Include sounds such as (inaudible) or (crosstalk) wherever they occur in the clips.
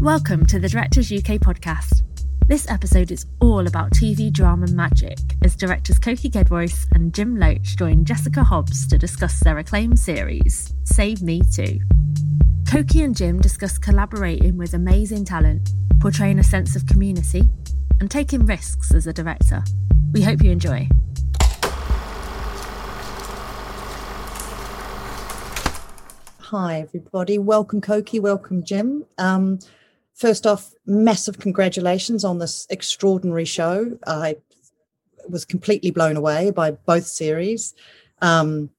Welcome to the Directors UK podcast. This episode is all about TV drama magic as directors Coky Giedroyc and Jim Loach join Jessica Hobbs to discuss their acclaimed series, Save Me Too. Coky and Jim discuss collaborating with amazing talent, portraying a sense of community, and taking risks as a director. We hope you enjoy. Hi, everybody. Welcome, Coky. Welcome, Jim. Um, first off, massive congratulations on this extraordinary show. I was completely blown away by both series. Um,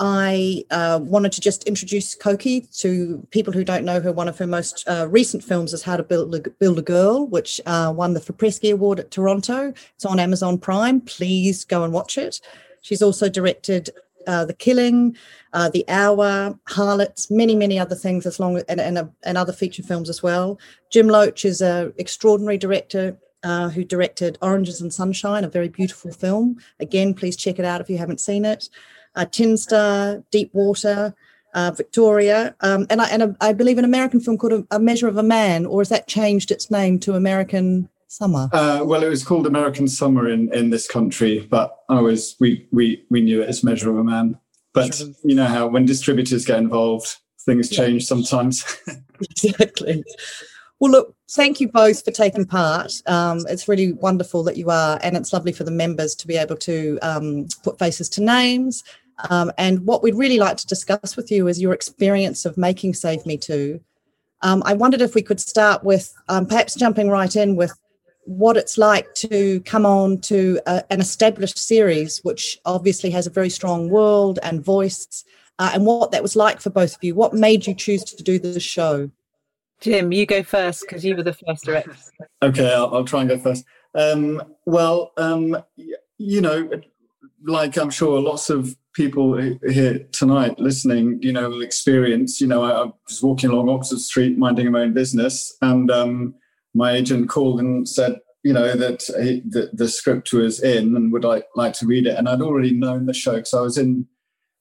I uh, wanted to just introduce Coky to people who don't know her. One of her most uh, recent films is How to Build a, Build a Girl, which uh, won the FIPRESCI Award at Toronto. It's on Amazon Prime. Please go and watch it. She's also directed uh, The Killing, uh, The Hour, Harlots, many, many other things, as long and, and, uh, and other feature films as well. Jim Loach is an extraordinary director uh, who directed Oranges and Sunshine, a very beautiful film. Again, please check it out if you haven't seen it. Uh, Tin Star, Deep Water, uh, Victoria, um, and, I, and a, I believe an American film called a, a, Measure of a Man, or has that changed its name to American Summer? Uh, well, it was called American Summer in, in this country, but I was we we we knew it as Measure of a Man. But you know how when distributors get involved, things yeah. change sometimes. (laughs) exactly. Well, look, thank you both for taking part. Um, it's really wonderful that you are, and it's lovely for the members to be able to um, put faces to names. Um, and what we'd really like to discuss with you is your experience of making Save Me Too. Um, I wondered if we could start with um, perhaps jumping right in with what it's like to come on to a, an established series, which obviously has a very strong world and voice, uh, and what that was like for both of you. What made you choose to do the show? Jim, you go first because you were the first director. Okay, I'll, I'll try and go first. Um, well, um, you know, like I'm sure lots of people here tonight listening, you know, will experience. You know, I, I was walking along Oxford Street, minding my own business, and um, my agent called and said, you know, that he, the, the script was in and would like like to read it. And I'd already known the show because I was in,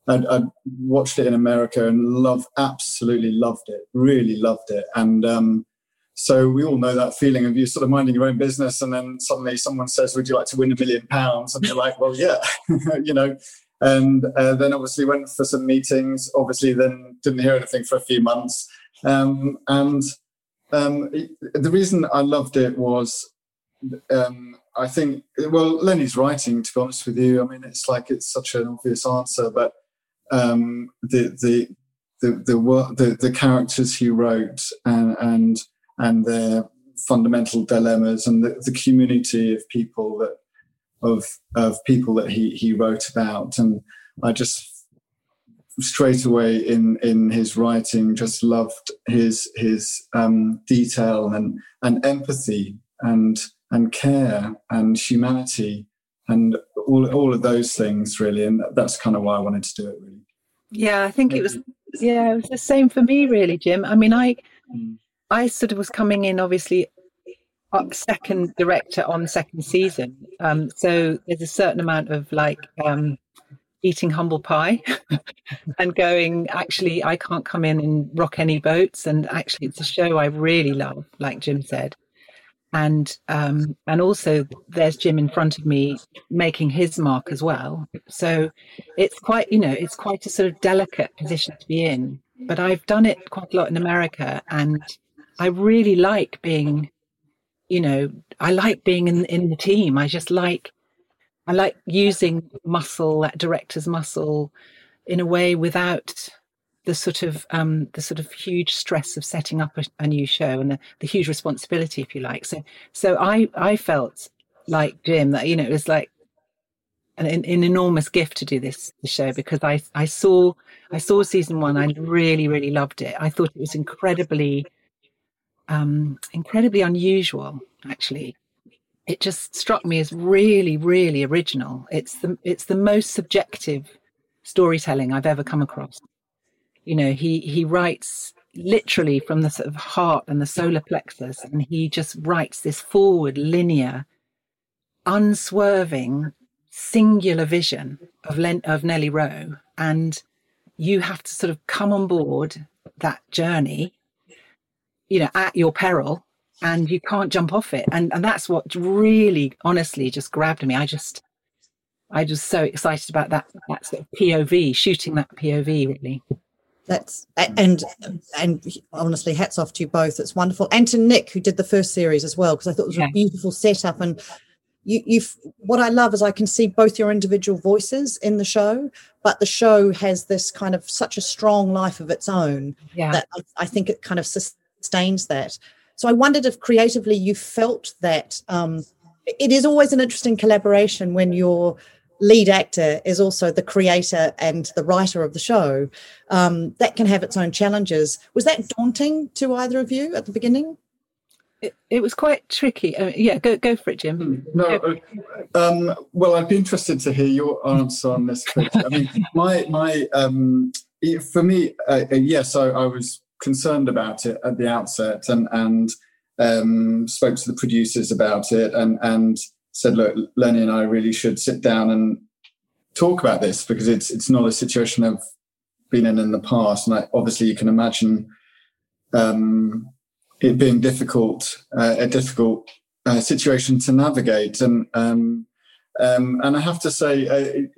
I'd, I'd, watched it in America and loved, absolutely loved it, really loved it. And um, so we all know that feeling of you sort of minding your own business and then suddenly someone says, would you like to win a million pounds? And you're like, well, yeah, (laughs) you know. And uh, then obviously went for some meetings. Obviously, then didn't hear anything for a few months. Um, and um, the reason I loved it was, um, I think, well, Lennie's writing. To be honest with you, I mean, it's like it's such an obvious answer, but um, the, the the the the the characters he wrote and and and their fundamental dilemmas and the, the community of people that of of people that he he wrote about and I just straight away in in his writing just loved his his um, detail and and empathy and and care and humanity and all all of those things really. And that's kind of why I wanted to do it really. Yeah I think it was yeah it was the same for me really Jim. I mean I mm. I sort of was coming in obviously second director on second season. Um, so there's a certain amount of like um, eating humble pie (laughs) and going actually i can't come in and rock any boats. And actually it's a show i really love like jim said. And um, and also there's jim in front of me making his mark as well. So it's quite you know it's quite a sort of delicate position to be in. But i've done it quite a lot in america and i really like being you know i like being in in the team. I just like I like using muscle, that director's muscle, in a way without the sort of um, the sort of huge stress of setting up a, a new show and the, the, huge responsibility, if you like. So, so I I felt like Jim that you know it was like an, an enormous gift to do this, this show because I I saw I saw season one. I really really loved it. I thought it was incredibly um, incredibly unusual actually it just struck me as really, really original. It's the it's the most subjective storytelling I've ever come across. You know, he he writes literally from the sort of heart and the solar plexus, and he just writes this forward, linear, unswerving, singular vision of Len, of Nelly Rowe, and you have to sort of come on board that journey you know, at your peril and you can't jump off it. And and that's what really honestly just grabbed me. I just I was so excited about that that sort of POV, shooting that POV really. That's and and honestly, hats off to you both. It's wonderful, and to Nick who did the first series as well, because I thought it was yeah. a beautiful setup. And you, you've what I love is I can see both your individual voices in the show, but the show has this kind of such a strong life of its own yeah. that I, I think it kind of sustains that. So I wondered if creatively you felt that um, it is always an interesting collaboration when you're lead actor is also the creator and the writer of the show, um, that can have its own challenges. Was that daunting to either of you at the beginning? It, it was quite tricky. Uh, yeah, go go for it, Jim. Hmm. No, um, well, I'd be interested to hear your answer on this. I mean, (laughs) my my um, for me, uh, uh, yes, I, I, was concerned about it at the outset, and and um, spoke to the producers about it, and and said, look, Lennie and I really should sit down and talk about this because it's it's not a situation I've been in in the past, and I, obviously you can imagine um, it being difficult, uh, a difficult uh, situation to navigate, and um, um, and I have to say, uh, it,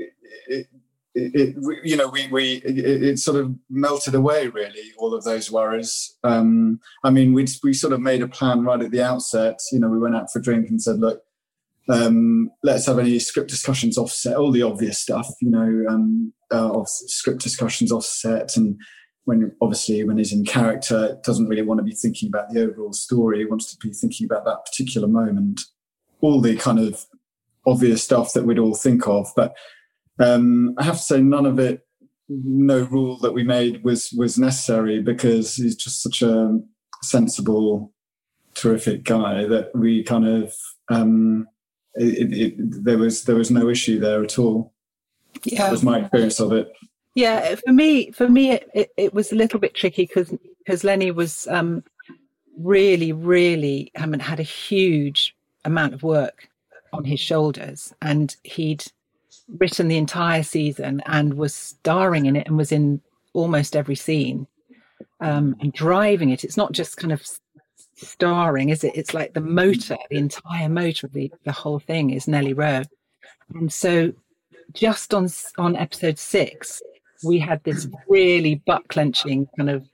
it, it, you know, we we it, sort of melted away really all of those worries. Um, I mean, we we sort of made a plan right at the outset. You know, we went out for a drink and said, look um, let's have any script discussions offset, all the obvious stuff, you know, um, uh, script discussions offset. And when obviously when he's in character, doesn't really want to be thinking about the overall story. He wants to be thinking about that particular moment. All the kind of obvious stuff that we'd all think of. But um, I have to say, none of it, no rule that we made was was necessary because he's just such a sensible, terrific guy that we kind of um, it, it, there was there was no issue there at all. Yeah, that was my experience of it. Yeah, for me, for me, it, it, was a little bit tricky because because Lennie was um, really, really I mean, had a huge amount of work on his shoulders, and he'd written the entire season and was starring in it and was in almost every scene um, and driving it. It's not just kind of starring, is it? It's like the motor, the entire motor of the, the whole thing is Nelly Rowe. And so just on on episode six, we had this really butt clenching kind of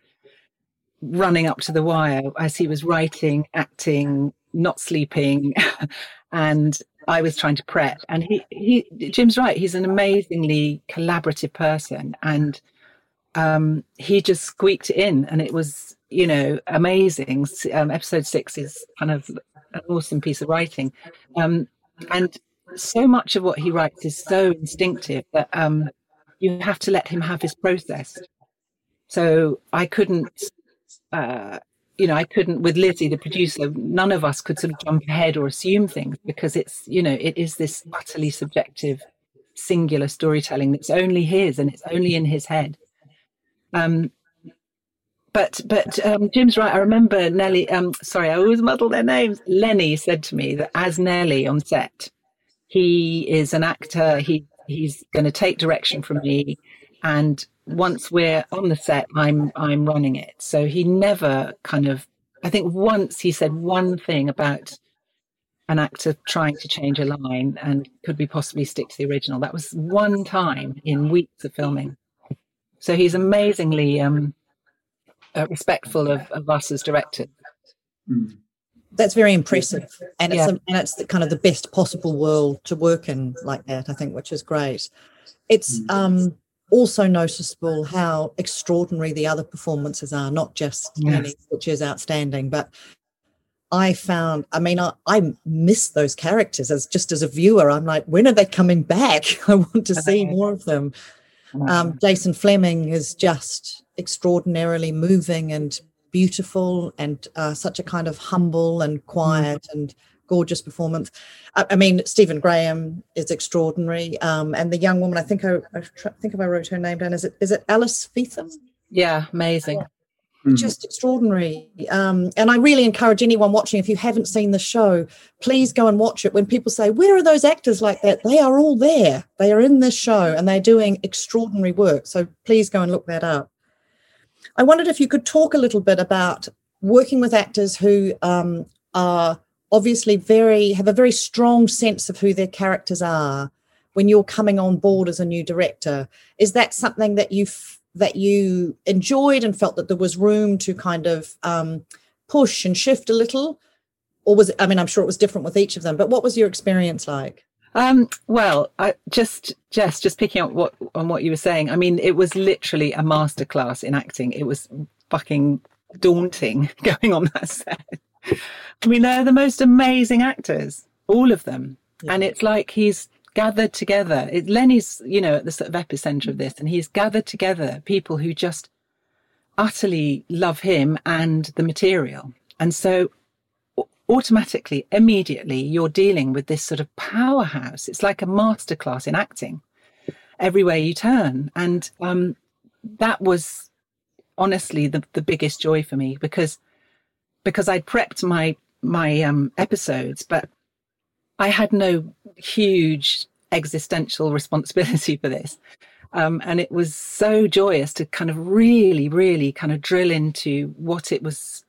running up to the wire as he was writing, acting, not sleeping, (laughs) and I was trying to prep. And he, he Jim's right, he's an amazingly collaborative person. And um, he just squeaked in and it was you know, amazing. Um, episode six is kind of an awesome piece of writing. Um, and so much of what he writes is so instinctive that um, you have to let him have his process. So I couldn't, uh, you know, I couldn't with Lizzie, the producer, none of us could sort of jump ahead or assume things because it's, you know, it is this utterly subjective, singular storytelling that's only his and it's only in his head. Um, but but um, Jim's right. I remember Nelly. Um, sorry, I always muddle their names. Lennie said to me that as Nelly on set, he is an actor. He he's going to take direction from me, and once we're on the set, I'm I'm running it. So he never kind of. I think once he said one thing about an actor trying to change a line and could we possibly stick to the original. That was one time in weeks of filming. So he's amazingly um, uh, respectful of, of us as directors. Mm. That's very impressive, and it's yeah. a, and it's the, kind of the best possible world to work in like that. I think, which is great. It's mm. um, also noticeable how extraordinary the other performances are, not just yes. which is outstanding, but I found, I mean, I, I miss those characters as just as a viewer. I'm like, when are they coming back? (laughs) I want to see more of them. Um, Jason Flemyng is just extraordinarily moving and beautiful and uh, such a kind of humble and quiet mm. and gorgeous performance. I, I, mean, Stephen Graham is extraordinary, um, and the young woman. I think I, I think if I wrote her name down, is it is it Alice Feetham? Yeah, amazing. Mm-hmm. just extraordinary. Um, and I really encourage anyone watching, if you haven't seen the show, please go and watch it. When people say, Where are those actors like that? They are all there. They are in this show and they're doing extraordinary work. So please go and look that up. I wondered if you could talk a little bit about working with actors who um, are obviously very have a very strong sense of who their characters are when you're coming on board as a new director is that something that you that you enjoyed and felt that there was room to kind of um, push and shift a little or was it i mean i'm sure it was different with each of them but what was your experience like um, well, I just Jess, just picking up what on what you were saying. I mean, it was literally a masterclass in acting. It was fucking daunting (laughs) going on that set. I mean, they're the most amazing actors, all of them. Yeah. And it's like he's gathered together. It, Lennie's, you know, at the sort of epicenter of this, and he's gathered together people who just utterly love him and the material. And so automatically, immediately, you're dealing with this sort of powerhouse. It's like a masterclass in acting everywhere you turn. And um, that was honestly the, the biggest joy for me because because I'd prepped my my um, episodes, but I had no huge existential (laughs) responsibility for this. Um, and it was so joyous to kind of really, really kind of drill into what it was,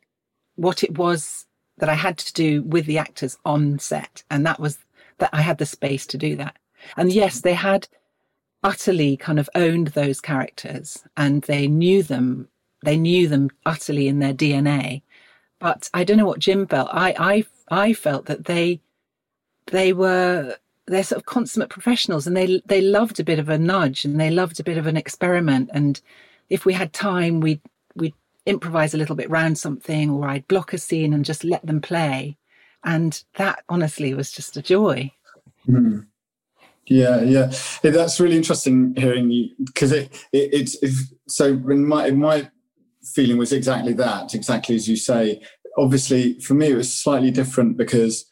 what it was that I had to do with the actors on set. And that was that I had the space to do that. And yes, they had utterly kind of owned those characters and they knew them, they knew them utterly in their DNA. But I don't know what Jim felt. I, I, I felt that they, they were, they're sort of consummate professionals and they, they loved a bit of a nudge and they loved a bit of an experiment. And if we had time, we'd, we'd improvise a little bit around something or I'd block a scene and just let them play. And that honestly was just a joy. Mm. Yeah, yeah, that's really interesting hearing you because it, it it's it, so in my in my feeling was exactly that, exactly as you say. Obviously, for me, it was slightly different because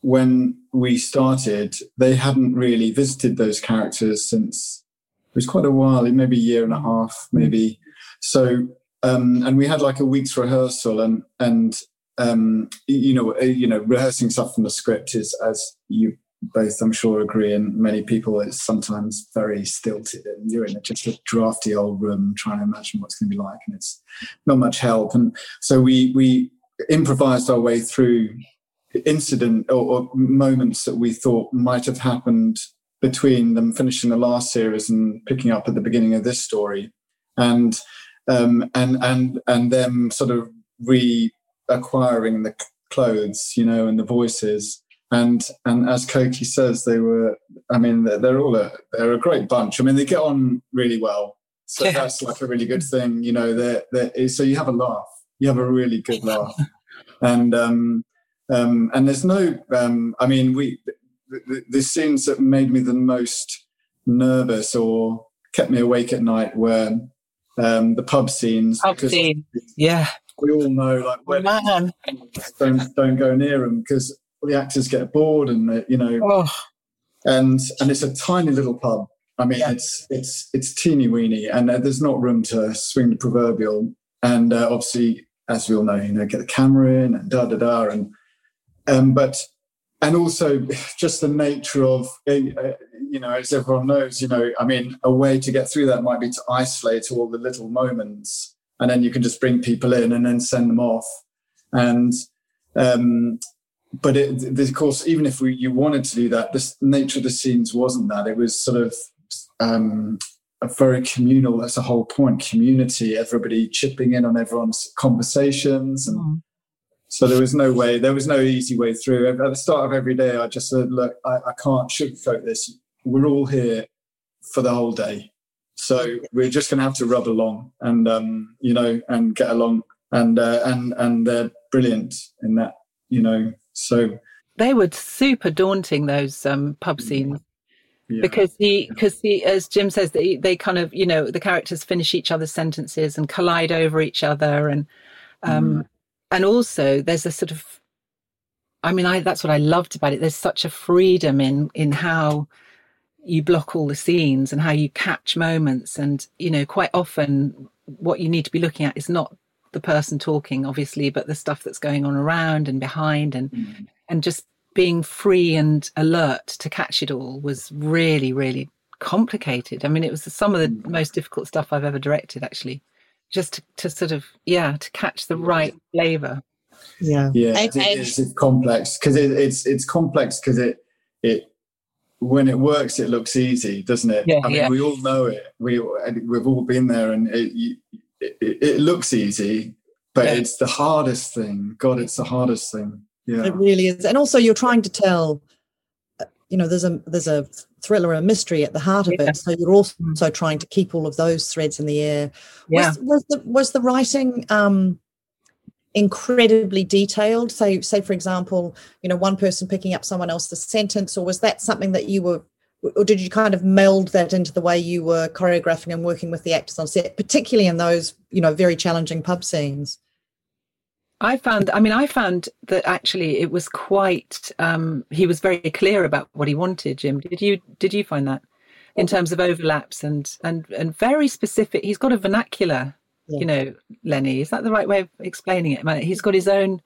when we started, they hadn't really visited those characters since it was quite a while, maybe a year and a half, maybe. So um, and we had like a week's rehearsal and and um, you know uh, you know rehearsing stuff from the script is as you both I'm sure agree and many people it's sometimes very stilted and you're in a, just a drafty old room trying to imagine what's going to be like and it's not much help and so we we improvised our way through incident or, or moments that we thought might have happened between them finishing the last series and picking up at the beginning of this story and um, and and and them sort of reacquiring the clothes, you know, and the voices. And and as Coky says, they were. I mean, they're, they're all a they're a great bunch. I mean, they get on really well. So yeah. that's like a really good thing, you know. They're, they're, so you have a laugh. You have a really good laugh, and um, um, and there's no. Um, I mean, we the, the scenes that made me the most nervous or kept me awake at night were um, the pub scenes. Pub scene, yeah. We all know, like, when Man. don't don't go near them because the actors get bored, and you know, oh. and and it's a tiny little pub. I mean, yeah. it's it's it's teeny weeny, and uh, there's not room to swing the proverbial. And uh, obviously, as we all know, you know, get the camera in and da da da, and um, but and also (laughs) just the nature of uh, uh, you know as everyone knows you know i mean a way to get through that might be to isolate all the little moments and then you can just bring people in and then send them off and um but it, of course even if we, you wanted to do that the nature of the scenes wasn't that it was sort of um a very communal that's the whole point community everybody chipping in on everyone's conversations and mm so there was no way, there was no easy way through. At the start of every day, I just said, look, I, I can't sugarcoat this. We're all here for the whole day. So we're just going to have to rub along and, um, you know, and get along. And, uh, and, and they're brilliant in that, you know, so. They were super daunting, those um, pub scenes. Yeah. because he because he as jim says they, they kind of you know the characters finish each other's sentences and collide over each other and um, mm and also there's a sort of i mean i that's what i loved about it there's such a freedom in in how you block all the scenes and how you catch moments and you know quite often what you need to be looking at is not the person talking obviously but the stuff that's going on around and behind and mm. and just being free and alert to catch it all was really really complicated i mean it was some of the mm. most difficult stuff i've ever directed actually just to, to sort of yeah to catch the right flavor yeah yeah and, it is, it's complex because it, it's it's complex because it it when it works it looks easy doesn't it yeah, i mean yeah. we all know it we we've all been there and it it, it looks easy but yeah. it's the hardest thing. God it's the hardest thing. Yeah. It really is. And also you're trying to tell you know there's a there's a thriller a mystery at the heart of yeah. it so you're also trying to keep all of those threads in the air. Yeah. was, was the was the writing um incredibly detailed? Say say for example you know one person picking up someone else's sentence or was that something that you were or did you kind of meld that into the way you were choreographing and working with the actors on set particularly in those you know very challenging pub scenes I found, I mean, I found that actually it was quite. Um, he was very clear about what he wanted. Jim, did you did you find that in terms of overlaps and and and very specific? He's got a vernacular, yeah. you know, Lennie. Is that the right way of explaining it? He's got his own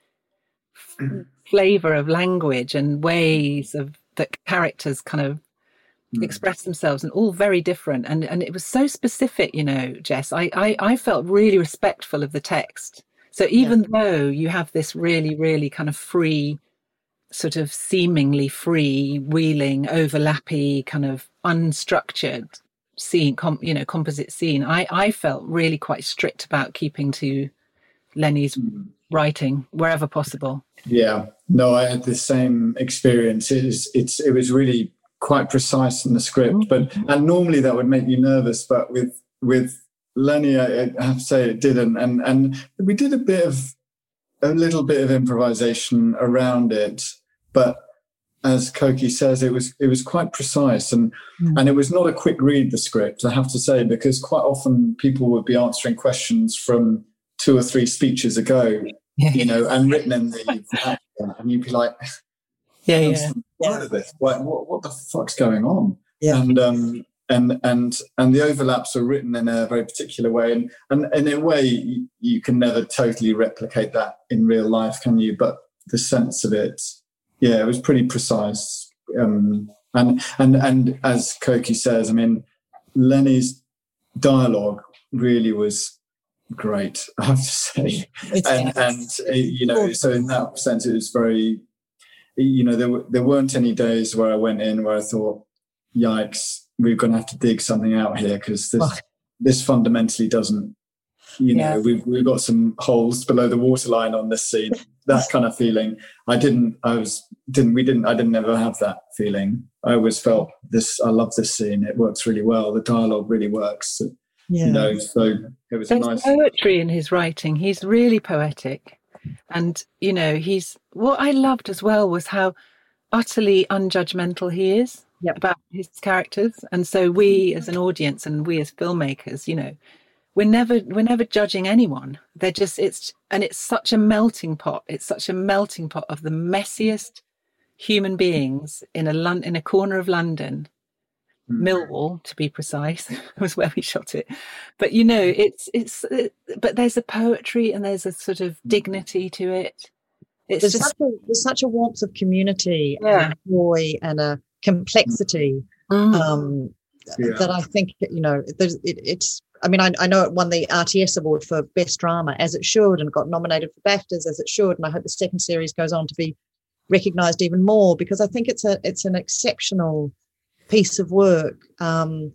f- flavor of language and ways of that characters kind of mm. express themselves, and all very different. And and it was so specific, you know, Jess. I I, I felt really respectful of the text so even yeah. though you have this really, really kind of free, sort of seemingly free, wheeling, overlappy, kind of unstructured scene, com, you know, composite scene, I, I felt really quite strict about keeping to Lennie's mm. writing wherever possible. Yeah, no, I had the same experience. It was, it's, it was really quite precise in the script, but mm. and normally that would make you nervous, but with with Lennie, I, I have to say it didn't, and and we did a bit of a little bit of improvisation around it, but as Coky says, it was it was quite precise and mm. and it was not a quick read the script. I have to say because quite often people would be answering questions from two or three speeches ago, yeah. you know, and written in the (laughs) and you'd be like, (laughs) yeah, yeah, yeah. What, what what the fuck's going on? Yeah, and um and and and the overlaps are written in a very particular way and and, and in a way you, you can never totally replicate that in real life can you? But the sense of it yeah it was pretty precise um, and and and as coky says i mean lennie's dialogue really was great (laughs) i have to say. It's and, and uh, you know so in that sense it was very you know there, there weren't any days where i went in where i thought yikes we're going to have to dig something out here because this, oh. this fundamentally doesn't you know yeah. we've, we've got some holes below the waterline on this scene that kind of feeling. I didn't i was didn't we didn't i didn't ever have that feeling. I always felt this i love this scene. It works really well. The dialogue really works. Yeah. you know so it was There's nice poetry in his writing. He's really poetic and you know he's what i loved as well was how utterly unjudgmental he is yep. about his characters and so we mm-hmm. as an audience and we as filmmakers you know we're never we're never judging anyone they're just it's and it's such a melting pot it's such a melting pot of the messiest human beings in a in a corner of london. Millwall to be precise (laughs) was where we shot it but you know it's it's it, but there's a poetry and there's a sort of hmm. dignity to it it's there's, just, such a, there's such a warmth of community yeah. and joy and a complexity mm. um, yeah. that I think you know it, it's. I mean, I, I, know it won the RTS award for best drama as it should, and got nominated for BAFTAs as it should. And I hope the second series goes on to be recognised even more because I think it's a it's an exceptional piece of work um,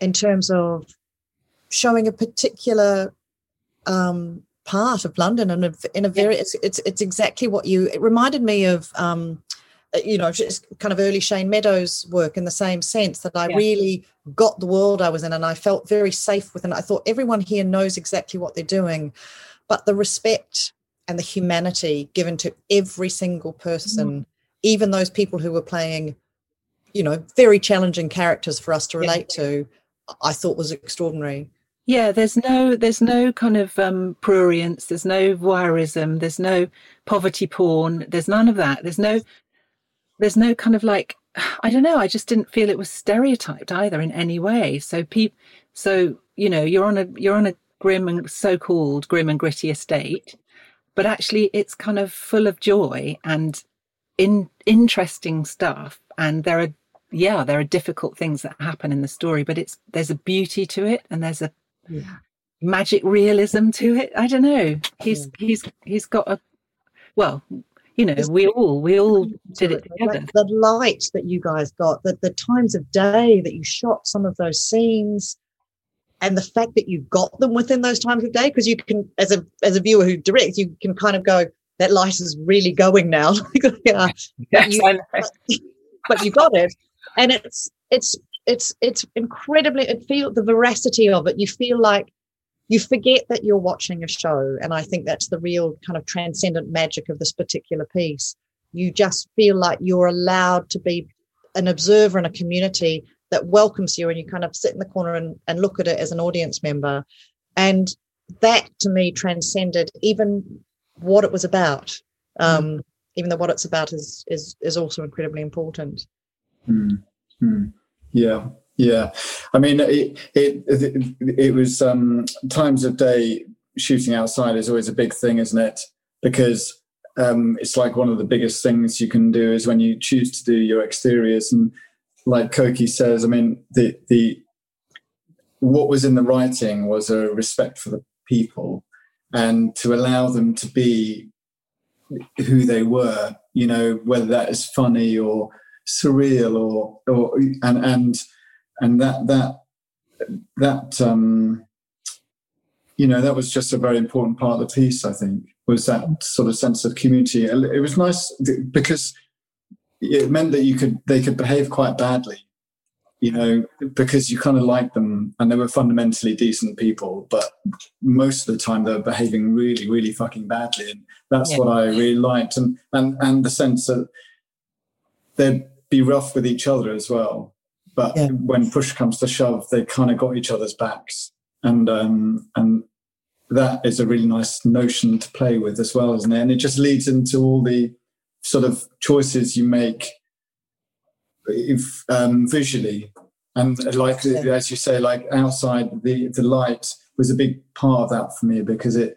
in terms of showing a particular um, part of London and in a very it's, it's it's exactly what you it reminded me of um, uh, you know, just kind of early Shane Meadows work in the same sense that I yeah. really got the world I was in and I felt very safe with it. I thought everyone here knows exactly what they're doing, but the respect and the humanity given to every single person, mm. even those people who were playing, you know, very challenging characters for us to relate yeah. to, I thought was extraordinary. Yeah, there's no there's no kind of um, prurience, there's no voyeurism, there's no poverty porn, there's none of that. There's no there's no kind of like (sighs) I don't know. I just didn't feel it was stereotyped either in any way. So people, so you know, you're on a you're on a grim and so-called grim and gritty estate, but actually it's kind of full of joy and in interesting stuff. And there are yeah, there are difficult things that happen in the story, but it's there's a beauty to it, and there's a yeah. magic realism to it. I don't know. He's mm. he's he's got a well, you know, we all we all did it together. The light that you guys got, the the times of day that you shot some of those scenes, and the fact that you got them within those times of day, because you can, as a as a viewer who directs, you can kind of go, that light is really going now. (laughs) yeah, (laughs) yes, you, (laughs) but, but you got it, and it's it's it's it's incredibly. It feel the veracity of it. You feel like you forget that you're watching a show. And I think that's the real kind of transcendent magic of this particular piece. You just feel like you're allowed to be an observer in a community that welcomes you and you kind of sit in the corner and, and look at it as an audience member. And that to me transcended even what it was about. Um, mm. Even though what it's about is is is also incredibly important. Mm. Yeah, yeah, I mean, it it it, it was um, times of day shooting outside is always a big thing, isn't it? Because um, it's like one of the biggest things you can do is when you choose to do your exteriors, and like Koki says, I mean, the the what was in the writing was a respect for the people and to allow them to be who they were. You know, whether that is funny or surreal or or and and and that that that um, you know that was just a very important part of the piece. I think was that sort of sense of community. It was nice because it meant that you could they could behave quite badly, you know, because you kind of liked them and they were fundamentally decent people, but most of the time they were behaving really, really fucking badly, and that's yeah. what I really liked, and and and the sense that they'd be rough with each other as well but yeah. when push comes to shove, they kind of got each other's backs, and um, and that is a really nice notion to play with as well, isn't it? And it just leads into all the sort of choices you make if um, visually, and like yeah. as you say, like outside the the light was a big part of that for me because it.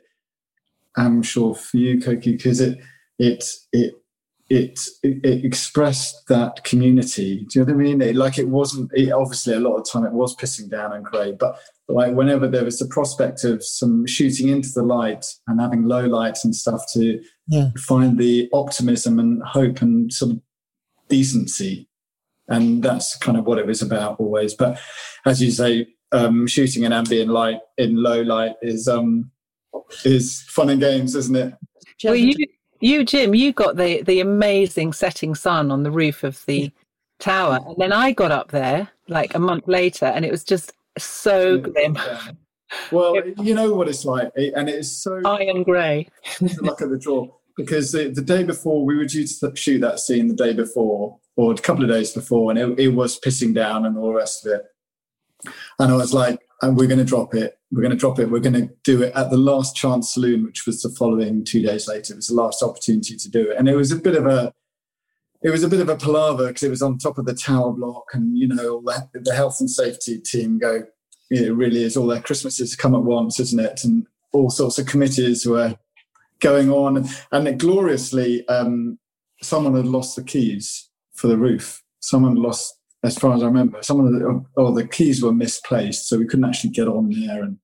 I'm sure for you, Coky, because it it it it, it, expressed that community. Do you know what I mean? It, like it wasn't. It, obviously, a lot of time it was pissing down and grey, but like whenever there was the prospect of some shooting into the light and having low lights and stuff to yeah. find the optimism and hope and sort of decency, and that's kind of what it was about always. But as you say, um, shooting an ambient light in low light is um, is fun and games, isn't it? Well, you you, Jim, you got the the amazing setting sun on the roof of the tower, and then I got up there like a month later, and it was just so grim. Well, you know what it's like, and it is so iron grey. (laughs) luck of the draw, because the, the, day before we were due to shoot that scene the day before, or a couple of days before, and it, it was pissing down and all the rest of it. And I was like, and we're going to drop it. We're going to drop it. We're going to do it at the last chance saloon, which was the following two days later. It was the last opportunity to do it, and it was a bit of a, it was a bit of a palaver because it was on top of the tower block, and you know, all the, the health and safety team go, it really is all their Christmases come at once, isn't it? And all sorts of committees were going on, and, and gloriously, um, someone had lost the keys for the roof. Someone lost as far as I remember. Some of the oh, the keys were misplaced, so we couldn't actually get on there. And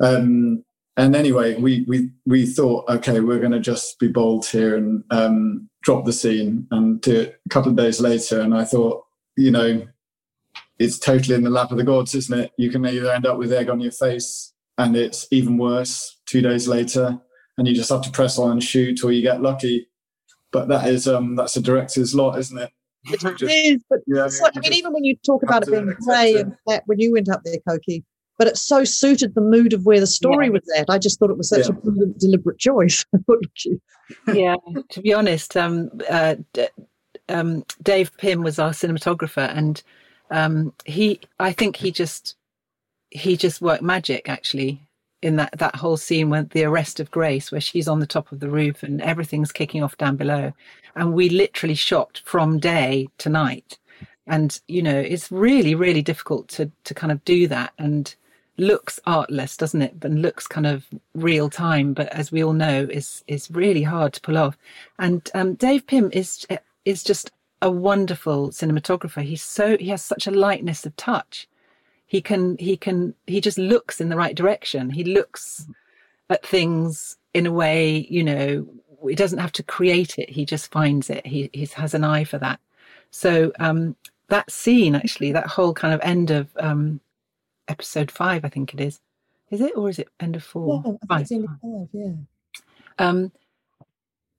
um, and anyway, we we we thought, okay, we're going to just be bold here and um, drop the scene and do it a couple of days later. And I thought, you know, it's totally in the lap of the gods, isn't it? You can either end up with egg on your face, and it's even worse two days later, and you just have to press on and shoot, or you get lucky. But that is um, that's a director's lot, isn't it? It just, is, but yeah, like, I mean, even when you talk about it being grey and flat, when you went up there, Coky, but it so suited the mood of where the story yeah. was at. I just thought it was such yeah. a brilliant, deliberate choice. (laughs) yeah, to be honest, um, uh, D- um, Dave Pym was our cinematographer, and um, he, I think he just, he just worked magic actually in that that whole scene with the arrest of Grace, where she's on the top of the roof and everything's kicking off down below, and we literally shot from day to night, and you know it's really really difficult to to kind of do that. And looks artless doesn't it? But looks kind of real time but as we all know is is really hard to pull off. And um, dave pym is is just a wonderful cinematographer. He's so he has such a lightness of touch he can he can he just looks in the right direction. He looks at things in a way you know he doesn't have to create it. He just finds it. He, he has an eye for that. So um that scene actually that whole kind of end of um episode five i think it is. Is it? Or is it end of four? Yeah, five. five yeah. Um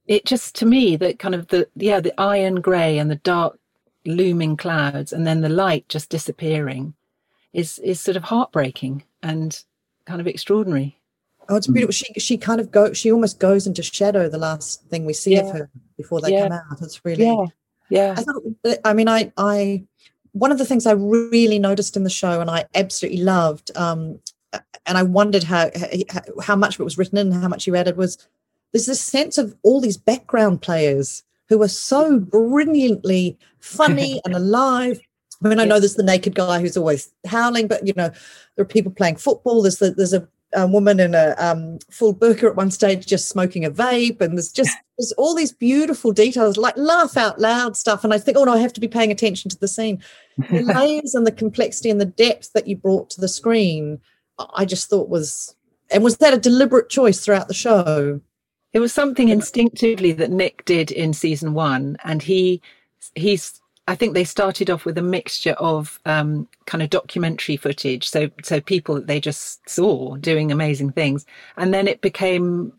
it just to me that kind of the yeah the iron grey and the dark looming clouds and then the light just disappearing is is sort of heartbreaking and kind of extraordinary oh it's beautiful she she kind of go she almost goes into shadow the last thing we see yeah. of her before they yeah. come out it's really yeah yeah I, thought, I mean i i one of the things i really noticed in the show and i absolutely loved um and i wondered how how much of it was written in and how much you added was there's this sense of all these background players who are so brilliantly funny (laughs) and alive. I mean, I know there's the naked guy who's always howling, but you know, there are people playing football. There's the, there's a, a woman in a um, full burqa at one stage just smoking a vape, and there's just there's all these beautiful details, like laugh out loud stuff. And I think, oh no, I have to be paying attention to the scene. The (laughs) layers and the complexity and the depth that you brought to the screen, I just thought was, and was that a deliberate choice throughout the show? It was something instinctively that Nick did in season one, and he he's I think they started off with a mixture of um, kind of documentary footage, so so people that they just saw doing amazing things, and then it became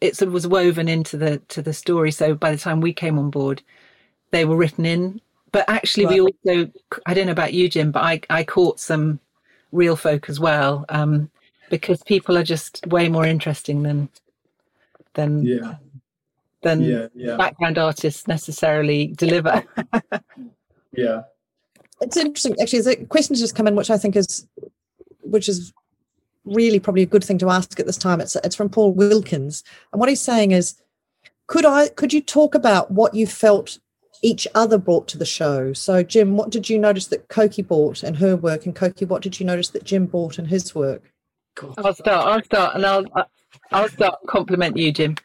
it sort of was woven into the to the story. So by the time we came on board, they were written in. But actually, right. we also I don't know about you, Jim, but I I caught some real folk as well um, because people are just way more interesting than than yeah. Than yeah, yeah. background artists necessarily deliver. (laughs) yeah, it's interesting. Actually, there's a question just come in, which I think is, which is really probably a good thing to ask at this time. It's it's from Paul Wilkins, and what he's saying is, could I could you talk about what you felt each other brought to the show? So, Jim, what did you notice that Coky brought in her work, and Coky, what did you notice that Jim brought in his work? I'll start. I'll start, and I'll I'll start compliment you, Jim.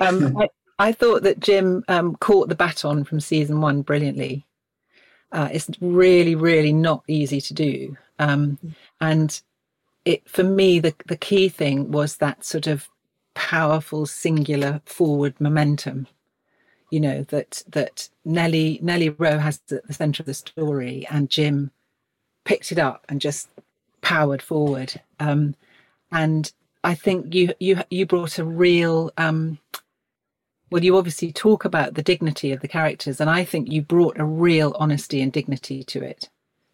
Um, (laughs) I, I, thought that Jim um, caught the baton from season one brilliantly. Uh, it's really, really not easy to do, um, and it for me the the key thing was that sort of powerful, singular forward momentum. You know that that Nelly Nelly Rowe has at the centre of the story, and Jim picked it up and just powered forward. Um, and I think you you you brought a real um, well you obviously talk about the dignity of the characters and I think you brought a real honesty and dignity to it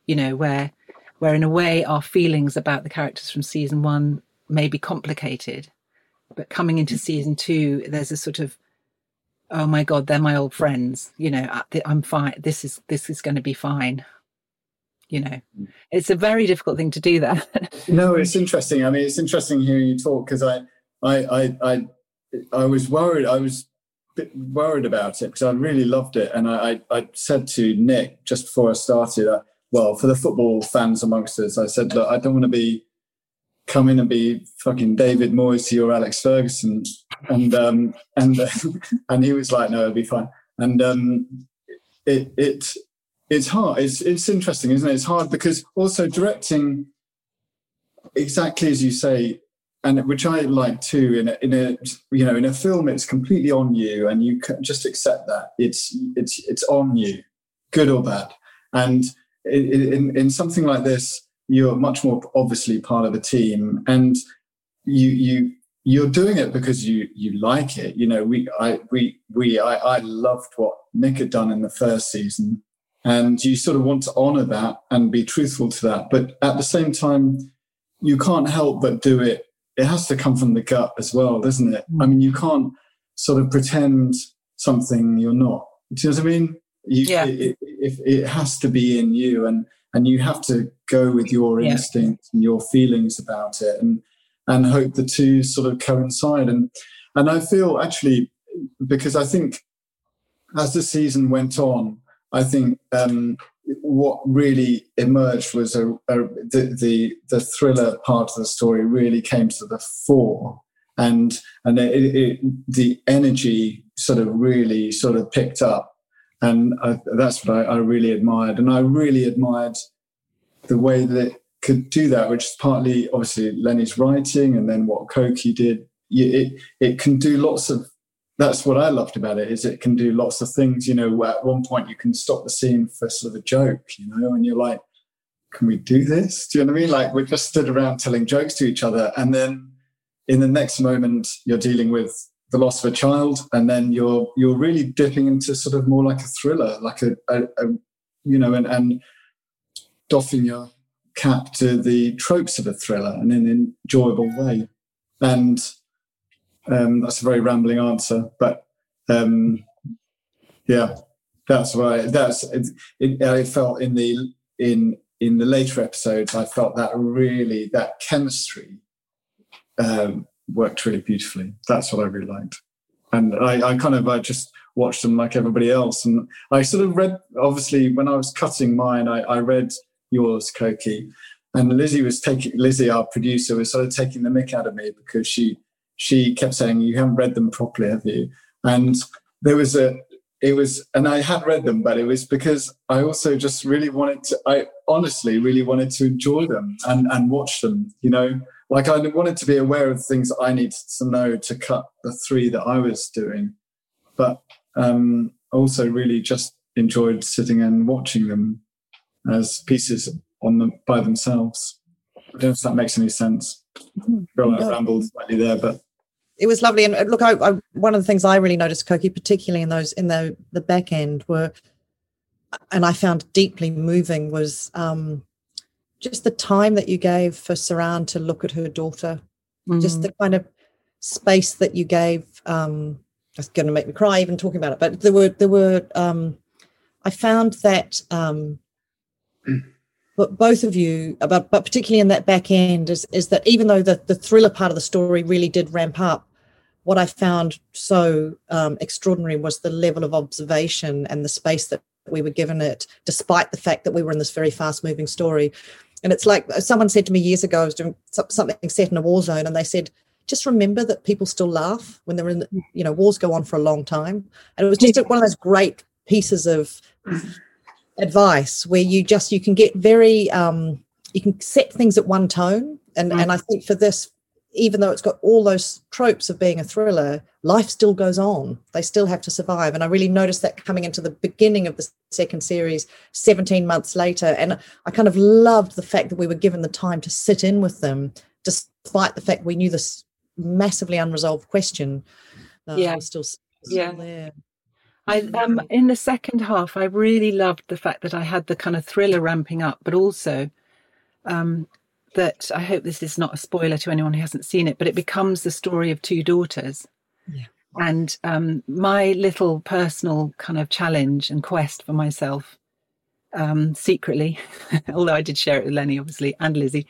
you know where where in a way our feelings about the characters from season 1 may be complicated but coming into mm-hmm. season 2 there's a sort of oh my god they're my old friends you know I'm fine this is this is going to be fine you know. Mm. It's a very difficult thing to do that. (laughs) No it's interesting. I mean it's interesting hearing you talk because I, I i i i was worried i was bit worried about it because i really loved it and i i, I said to nick just before i started uh, well for the football fans amongst us i said look i don't want to be come in and be fucking David Moyes or Alex Ferguson, and um, and (laughs) and he was like, no, it'll be fine. And um, it it it's hard. It's it's interesting, isn't it? It's hard because also directing exactly as you say, and which I like too. In a, in a you know in a film, it's completely on you, and you just accept that it's it's it's on you, good or bad. And in in something like this, you're much more obviously part of a team, and you you you're doing it because you you like it. You know, we I we we I, I loved what Nick had done in the first season and you sort of want to honor that and be truthful to that. But at the same time, you can't help but do it. It has to come from the gut as well, doesn't it? I mean, you can't sort of pretend something you're not. Do you know what I mean? You, yeah. It, it, it, has to be in you, and and you have to go with your yeah. instincts and your feelings about it, and and hope the two sort of coincide. And and I feel actually because I think as the season went on, I think um, what really emerged was a, a, the, the, the thriller part of the story really came to the fore, and and it, it, the energy sort of really sort of picked up, and I, that's what I, I, really admired, and I really admired the way that it could do that, which is partly obviously Lennie's writing and then what Coky did. It it can do lots of. That's what I loved about it is it can do lots of things. You know, at one point you can stop the scene for sort of a joke. You know, and you're like, can we do this? Do you know what I mean? Like we just stood around telling jokes to each other, and then in the next moment you're dealing with the loss of a child, and then you're you're really dipping into sort of more like a thriller, like a, a, a you know, and, and doffing your cap to the tropes of a thriller in an enjoyable way. And um, that's a very rambling answer, but um, yeah, that's why that's it, it, I felt in the in in the later episodes. I felt that really that chemistry um, worked really beautifully. That's what I really liked, and I, I kind of I just watched them like everybody else, and I sort of read. Obviously, when I was cutting mine, I, I read yours, Coky. And Lizzie was taking Lizzie, our producer, was sort of taking the mick out of me because she she kept saying, "You haven't read them properly, have you?" And there was a it was and I had read them, but it was because I also just really wanted to I honestly really wanted to enjoy them and, and watch them, you know. Like I wanted to be aware of things I needed to know to cut the three that I was doing. But um also really just enjoyed sitting and watching them as pieces on them by themselves. I don't know if that makes any sense. Like I rambled slightly there, but it was lovely. And uh, look, I, I, one of the things I really noticed, Coky, particularly in those in the the back end, were, and I found deeply moving, was um, just the time that you gave for Suranne to look at her daughter, mm. just the kind of space that you gave. Um, it's going to make me cry even talking about it. But there were there were um, I found that um, (clears throat) but both of you, but, but particularly in that back end, is, is that even though the, the thriller part of the story really did ramp up, what I found so um, extraordinary was the level of observation and the space that we were given it, despite the fact that we were in this very fast moving story. And it's like someone said to me years ago, I was doing something set in a war zone, and they said, just remember that people still laugh when they're in, the, you know, wars go on for a long time. And it was just one of those great pieces of (sighs) advice where you just you can get very um, you can set things at one tone and mm. and i think for this even though it's got all those tropes of being a thriller life still goes on. They still have to survive. And i really noticed that coming into the beginning of the second series 17 months later and i kind of loved the fact that we were given the time to sit in with them despite the fact we knew this massively unresolved question uh, yeah. still, still yeah. there. I um in the second half, I really loved the fact that I had the kind of thriller ramping up, but also um, that I hope this is not a spoiler to anyone who hasn't seen it, but it becomes the story of two daughters. Yeah. And um, my little personal kind of challenge and quest for myself, um, secretly, (laughs) although I did share it with Lennie, obviously, and Lizzie,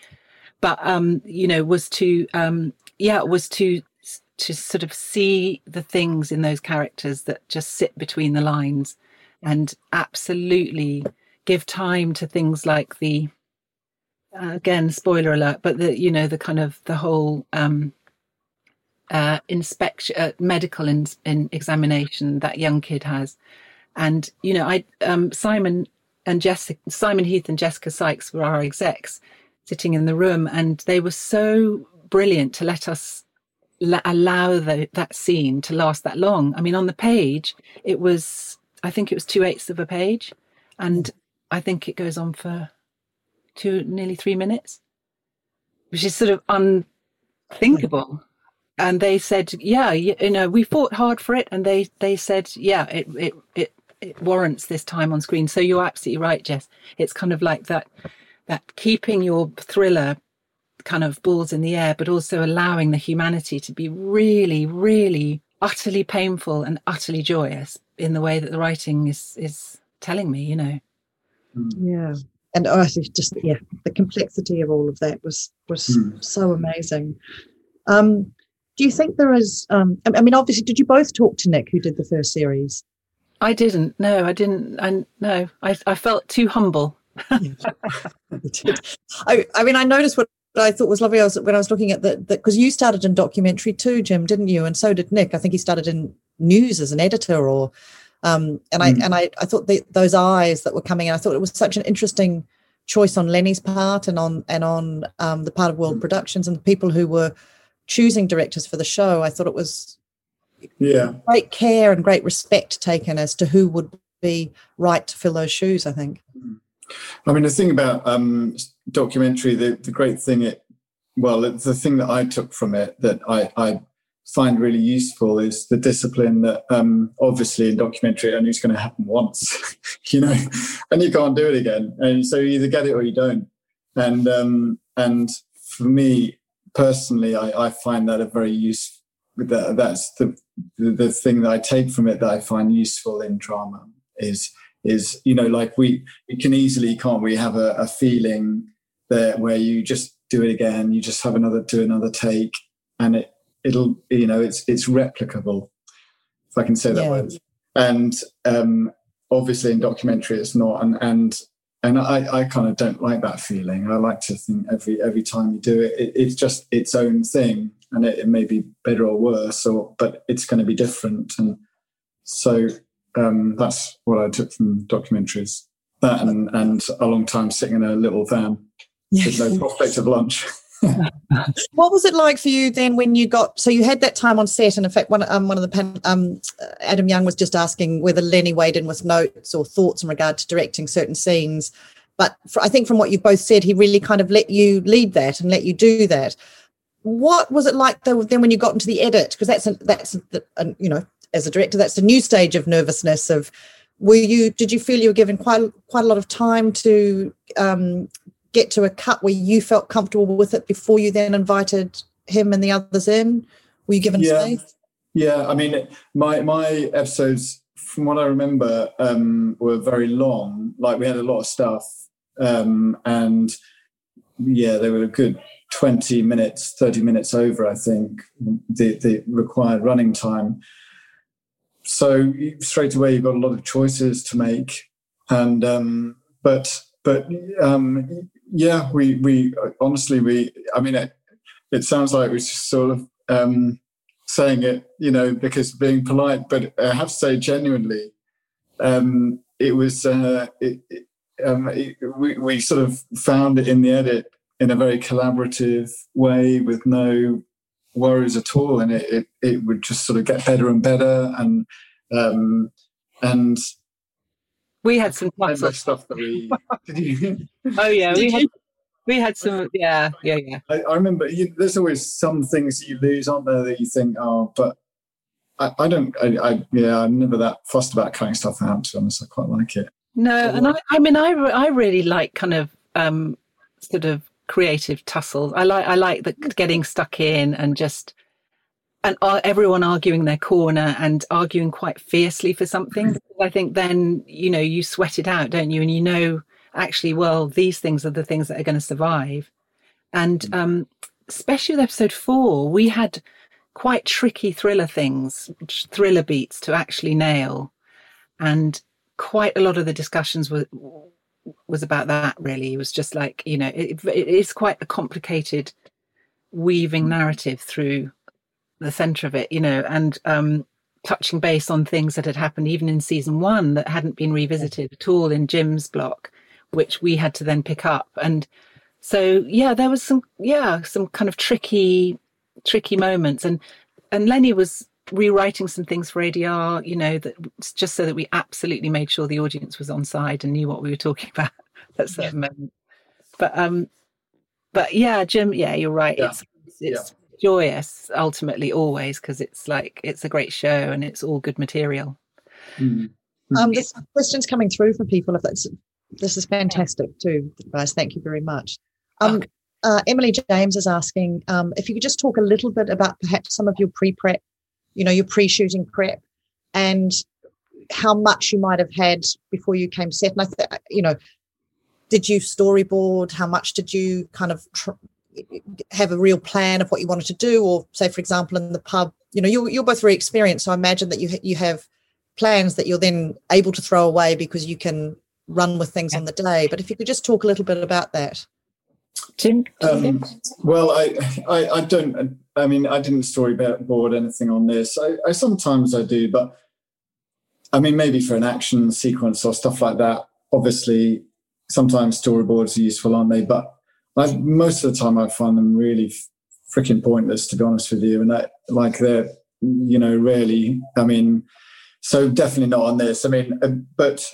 but um, you know, was to um, yeah, was to to sort of see the things in those characters that just sit between the lines and absolutely give time to things like the uh, again spoiler alert but the you know the kind of the whole um uh inspection uh, medical in, in examination that young kid has and you know i um simon and jessica simon heath and jessica sykes were our execs sitting in the room and they were so brilliant to let us allow the, that scene to last that long. I mean, on the page, it was, I think it was two eighths of a page. And I think it goes on for two, nearly three minutes, which is sort of unthinkable. And they said, yeah, you, you know, we fought hard for it. And they, they said, yeah, it, it, it, it warrants this time on screen. So you're absolutely right, Jess. It's kind of like that, that keeping your thriller kind of balls in the air, but also allowing the humanity to be really, really utterly painful and utterly joyous in the way that the writing is is telling me, you know. Yeah. And oh, just yeah, the complexity of all of that was was mm. so amazing. Um, do you think there is? Um, I mean, obviously, did you both talk to Nick, who did the first series? I didn't. No, I didn't. I no. I I felt too humble. (laughs) I, I mean, I noticed what I thought was lovely I was, when I was looking at that because you started in documentary too, Jim, didn't you? And so did Nick. I think he started in news as an editor, or um, and I mm. and I I thought the, those eyes that were coming in. I thought it was such an interesting choice on Lennie's part and on and on um, the part of World mm. Productions and the people who were choosing directors for the show. I thought it was yeah great care and great respect taken as to who would be right to fill those shoes. I think. Mm. I mean, the thing about um, documentary, the, the great thing it well, the thing that I took from it that I, I find really useful is the discipline that um, obviously in documentary only is going to happen once, (laughs) you know, and you can't do it again. And so you either get it or you don't. And um, and for me personally, I, I find that a very useful. That, that's the, the the thing that I take from it that I find useful in drama is is you know like we we can easily can't we have a, a feeling that where you just do it again you just have another do another take and it it'll you know it's it's replicable if i can say that yeah. word and um obviously in documentary it's not and and and I, I kind of don't like that feeling. I like to think every every time you do it, it it's just its own thing, and it, it, may be better or worse, or but it's going to be different. And so um, that's what I took from documentaries. That and and a long time sitting in a little van (laughs) with no prospect of lunch. What was it like for you then when you got so you had that time on set and in fact one um, one of the um, Adam Young was just asking whether Lennie weighed in with notes or thoughts in regard to directing certain scenes. But for, I think from what you've both said he really kind of let you lead that and let you do that. What was it like though then when you got into the edit? Because that's a, that's a, a, you know as a director that's a new stage of nervousness of were you did you feel you were given quite quite a lot of time to um, get to a cut where you felt comfortable with it before you then invited him and the others in? Were you given yeah. space? Yeah, I mean, my my episodes, from what I remember, um, were very long. Like we had a lot of stuff, um, and yeah, they were a good twenty minutes, thirty minutes over. I think the the required running time. So straight away, you've got a lot of choices to make, and um, but but um, yeah, we we honestly we I mean it, it sounds like we're just sort of um, saying it, you know, because being polite, but I have to say genuinely, um, it was uh, it, um, it, we we sort of found it in the edit in a very collaborative way with no worries at all, and it it, it would just sort of get better and better, and um, and we had some stuff that we. (laughs) did you? Oh yeah, we had. We had some, yeah, yeah, yeah. I, I remember you, there's always some things you lose, aren't there, that you think, oh, but I, I don't, I, I, yeah, I'm never that fussed about cutting stuff out. To be honest, I quite like it. No, and I, I mean, I, I really like kind of um, sort of creative tussles. I like, I like the getting stuck in and just and everyone arguing their corner and arguing quite fiercely for something. I think then, you know, you sweat it out, don't you? And you know, actually, well, these things are the things that are going to survive. And mm. um, especially with episode four, we had quite tricky thriller things, thriller beats to actually nail. And quite a lot of the discussions were was about that really it was just like you know it, it is quite a complicated weaving mm. narrative through the center of it, you know, and um, touching base on things that had happened even in season one that hadn't been revisited at all in Jim's block, which we had to then pick up. And so, yeah, there was some, yeah, some kind of tricky, tricky moments. And and Lennie was rewriting some things for ADR, you know, that just so that we absolutely made sure the audience was on side and knew what we were talking (laughs) about at certain moment. But um, but yeah, Jim, yeah, you're right. Yeah. It's it's joyous ultimately always because it's like it's a great show and it's all good material. Mm-hmm. um this questions coming through from people if that's this is fantastic too guys. Thank you very much. Um okay. uh, emily james is asking um, if you could just talk a little bit about perhaps some of your pre-prep you know your pre-shooting prep and how much you might have had before you came set. And i th- you know did you storyboard? How much did you kind of tr- have a real plan of what you wanted to do or say for example in the pub you know you're, you're both very experienced so i imagine that you you have plans that you're then able to throw away because you can run with things on the day but if you could just talk a little bit about that Jim? Um, well, I, I, I don't. I mean, I didn't storyboard anything on this. I, I sometimes I do, but I mean, maybe for an action sequence or stuff like that. Obviously, sometimes storyboards are useful, aren't they? But I, most of the time, I find them really freaking pointless, to be honest with you. And that, like, they're, you know, really, I mean, so definitely not on this. I mean, uh, but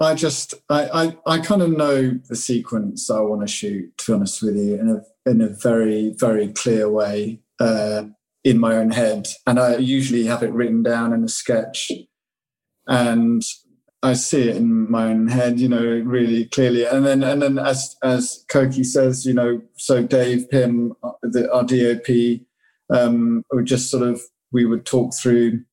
I just, I, I, I kind of know the sequence I want to shoot, to be honest with you, in a, in a very, very clear way uh, in my own head. And I usually have it written down in a sketch. And I see it in my own head, you know, really clearly. And then, and then, as as Coky says, you know, so Dave Pym, the, our DOP, um, would just sort of we would talk through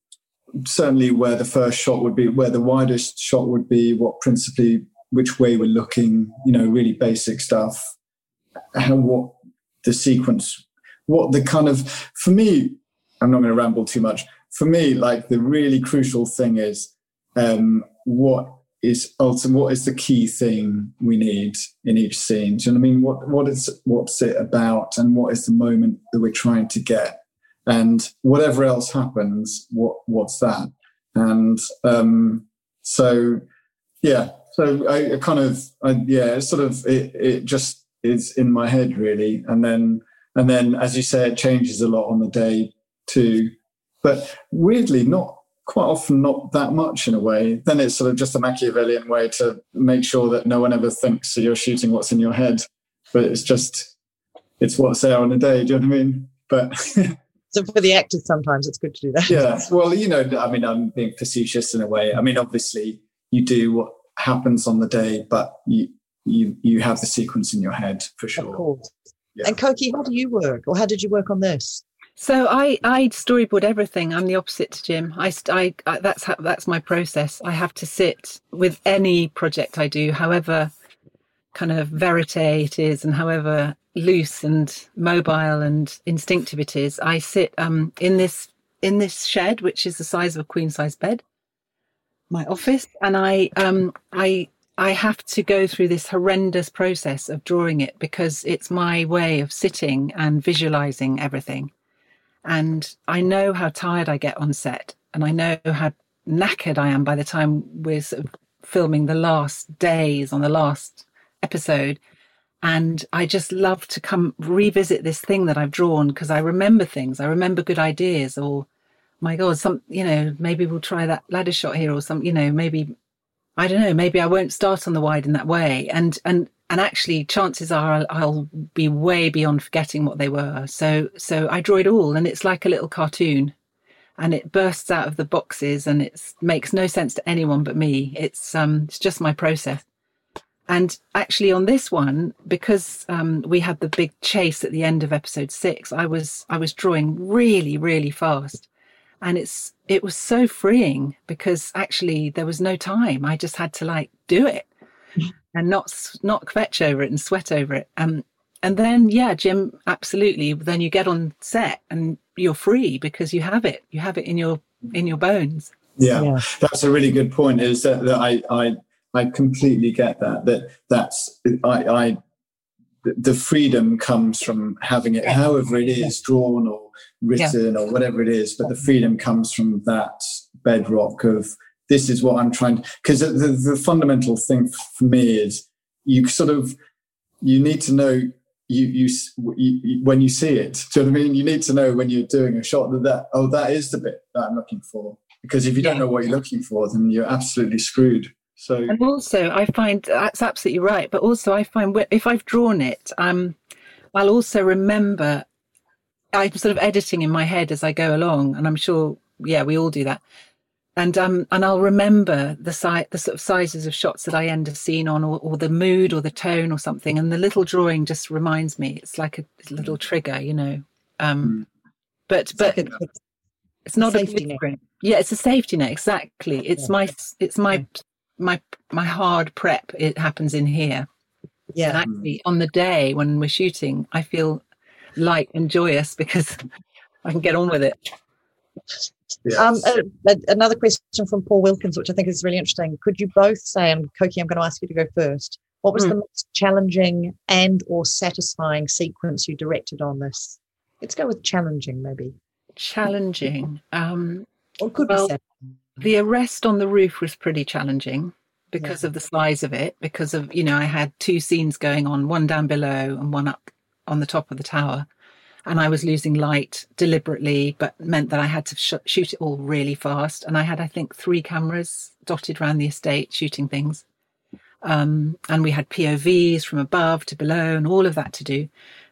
certainly where the first shot would be, where the widest shot would be, what principally, which way we're looking, you know, really basic stuff, how what the sequence, what the kind of for me, I'm not going to ramble too much. For me, like the really crucial thing is um, what is ultimately what is the key thing we need in each scene. Do you know what I mean? What what is what's it about, and what is the moment that we're trying to get, and whatever else happens, what what's that? And um, so, yeah. So I, I kind of, I, yeah, sort of, it, it just is in my head really, and then and then as you say, it changes a lot on the day too. But weirdly, not quite often not that much in a way. Then it's sort of just a Machiavellian way to make sure that no one ever thinks that you're shooting what's in your head. But it's just, it's what's there on the day. Do you know what I mean? But. (laughs) so for the actors, sometimes it's good to do that. Yeah. Well, you know, I mean, I'm being facetious in a way. I mean, obviously, you do what happens on the day, but you, you, you have the sequence in your head for sure. Of course. Yeah. And Coky, how do you work, or how did you work on this? So I I storyboard everything. I'm the opposite to Jim. I, I, that's how, that's my process. I have to sit with any project I do, however kind of verite it is, and however loose and mobile and instinctive it is. I sit um, in this in this shed, which is the size of a queen size bed, my office, and I um, I I have to go through this horrendous process of drawing it because it's my way of sitting and visualizing everything. And I know how tired I get on set, and I know how knackered I am by the time we're sort of filming the last days on the last episode. And I just love to come revisit this thing that I've drawn because I remember things. I remember good ideas, or my God, some, you know, maybe we'll try that ladder shot here, or some, you know, maybe, I don't know, maybe I won't start on the wide in that way. And, and, and actually chances are I'll, I'll, be way beyond forgetting what they were. So so i draw it all and it's like a little cartoon. And it bursts out of the boxes and it makes no sense to anyone but me. It's um it's just my process. And actually on this one because um, we had the big chase at the end of episode six i was i was drawing really really fast. And it's it was so freeing because actually there was no time. I just had to like do it and not not kvetch over it and sweat over it. Um, and then yeah, Jim, absolutely. Then you get on set and you're free because you have it. You have it in your in your bones. Yeah, yeah. that's a really good point. Is that, that I I I completely get that. That that's I I the freedom comes from having it, however it is drawn or written yeah. or whatever it is. But the freedom comes from that bedrock of this is what I'm trying to because the, the fundamental thing for me is you sort of you need to know you, you, you when you see it. (laughs) Do you know what I mean? You need to know when you're doing a shot that that oh that is the bit that I'm looking for because if you don't know what you're looking for, then you're absolutely screwed. So and also I find that's absolutely right. But also I find if I've drawn it, um, I'll also remember. I'm sort of editing in my head as I go along, and I'm sure, yeah, we all do that and um and I'll remember the size the sort of sizes of shots that I end a scene on or, or the mood or the tone or something. And the little drawing just reminds me it's like a, a little trigger you know um mm. but it's but like a, it's not a net. yeah it's a safety net exactly. It's yeah. my it's my my my hard prep it happens in here. Yeah. And actually on the day when we're shooting I feel light and joyous (laughs) because I can get on with it Yes. Um, uh, another question from Paul Wilkins, which I think is really interesting. Could you both say, and Coky, I'm going to ask you to go first. What was mm. the most challenging and or satisfying sequence you directed on this? Let's go with challenging, maybe. Challenging. Um, or could well, be the arrest on the roof was pretty challenging. because yeah. of the size of it, because of, you know, I had two scenes going on, one down below and one up on the top of the tower. And I was losing light deliberately, but meant that I had to sh- shoot it all really fast. And I had, I think, three cameras dotted around the estate shooting things. Um, and we had POVs from above to below and all of that to do.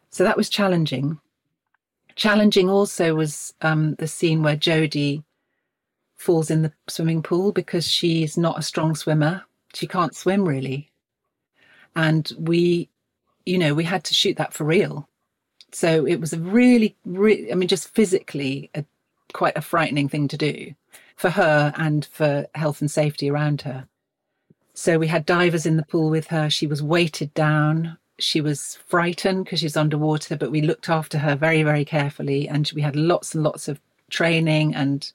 So that was challenging. Challenging also was um, the scene where Jodie falls in the swimming pool because she's not a strong swimmer. She can't swim really. And we, you know, we had to shoot that for real. So it was a really, really, I mean, just physically, a, quite a frightening thing to do for her and for health and safety around her. So we had divers in the pool with her. She was weighted down. She was frightened because she's underwater, but we looked after her very, very carefully. And we had lots and lots of training and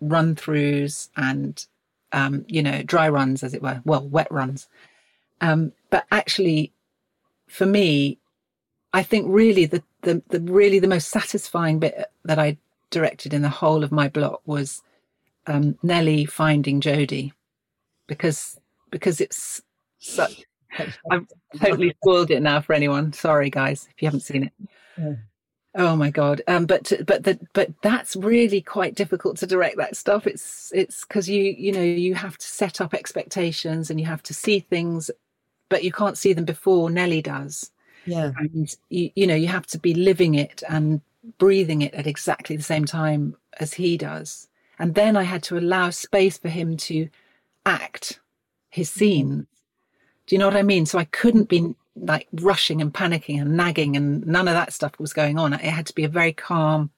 run throughs and um, you know dry runs as it were well wet runs um, but actually for me i think really the, the, the really the most satisfying bit that i directed in the whole of my block was um, nelly finding jodie because because it's such (laughs) i've totally spoiled it now for anyone sorry guys if you haven't seen it yeah. Oh my god! Um, but but the, but that's really quite difficult to direct that stuff. It's it's because you you know you have to set up expectations and you have to see things, but you can't see them before Nelly does. Yeah, and you you know you have to be living it and breathing it at exactly the same time as he does. And then I had to allow space for him to act his mm-hmm. scene. Do you know what I mean? So I couldn't be like rushing and panicking and nagging and none of that stuff was going on. It had to be a very calm,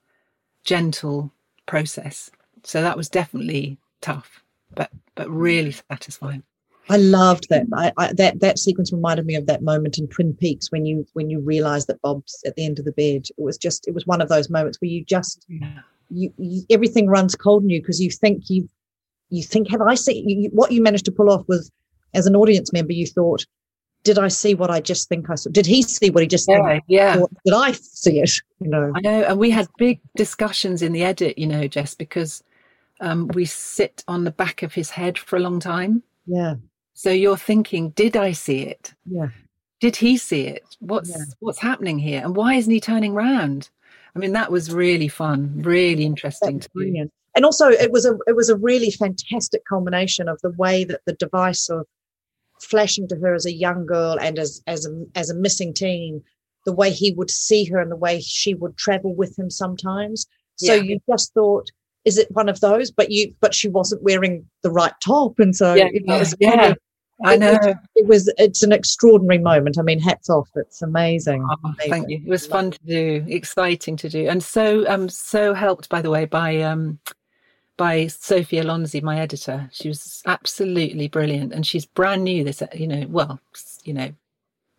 gentle process. So that was definitely tough, but but really satisfying. I loved that. I, I, that that sequence reminded me of that moment in Twin Peaks when you when you realize that Bob's at the end of the bed. It was just it was one of those moments where you just you, you, everything runs cold in you because you think you you think have I seen you, what you managed to pull off was as an audience member you thought did I see what I just think I saw? Did he see what he just yeah, yeah. did I see it? You know, I know, and we had big discussions in the edit, you know, Jess, because um, we sit on the back of his head for a long time. Yeah. So you're thinking, did I see it? Yeah. Did he see it? What's yeah. what's happening here? And why isn't he turning round? I mean, that was really fun, really interesting. brilliant. And also, it was a it was a really fantastic culmination of the way that the device of flashing to her as a young girl and as as a as a missing teen, the way he would see her and the way she would travel with him sometimes. So yeah. you just thought, is it one of those? But you but she wasn't wearing the right top, and so yeah, you know, yeah. I know it, it, was. It's an extraordinary moment. I mean, hats off. It's amazing. Oh, amazing. Thank you. It was fun to do, exciting to do, and so um so helped by the way by um by Sophie Alonzi, my editor. She was absolutely brilliant, and she's brand new. This, you know, well, you know,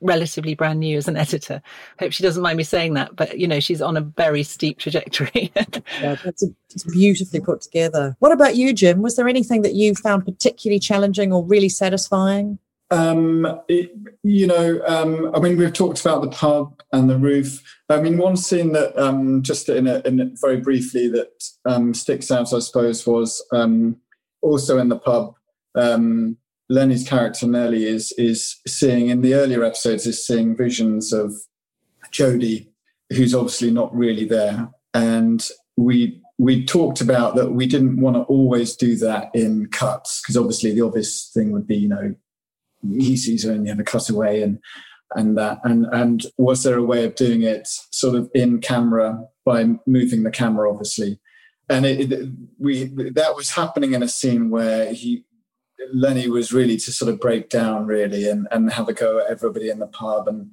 relatively brand new as an editor. Hope she doesn't mind me saying that, but you know, she's on a very steep trajectory. (laughs) yeah, that's a, it's beautifully put together. What about you, Jim? Was there anything that you found particularly challenging or really satisfying? Um, it, you know, um, I mean, we've talked about the pub and the roof. I mean, one scene that um, just in, a, in a, very briefly that um, sticks out, I suppose, was um, also in the pub. Um, Lennie's character Nelly is is seeing in the earlier episodes is seeing visions of Jodie, who's obviously not really there, and we we talked about that we didn't want to always do that in cuts because obviously the obvious thing would be you know he sees her and you have a cutaway and and that. And and was there a way of doing it sort of in camera by moving the camera obviously? And it, it, we that was happening in a scene where he lennie was really to sort of break down really and and have a go at everybody in the pub and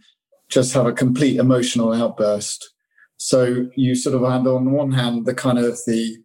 just have a complete emotional outburst so you sort of had on one hand the kind of the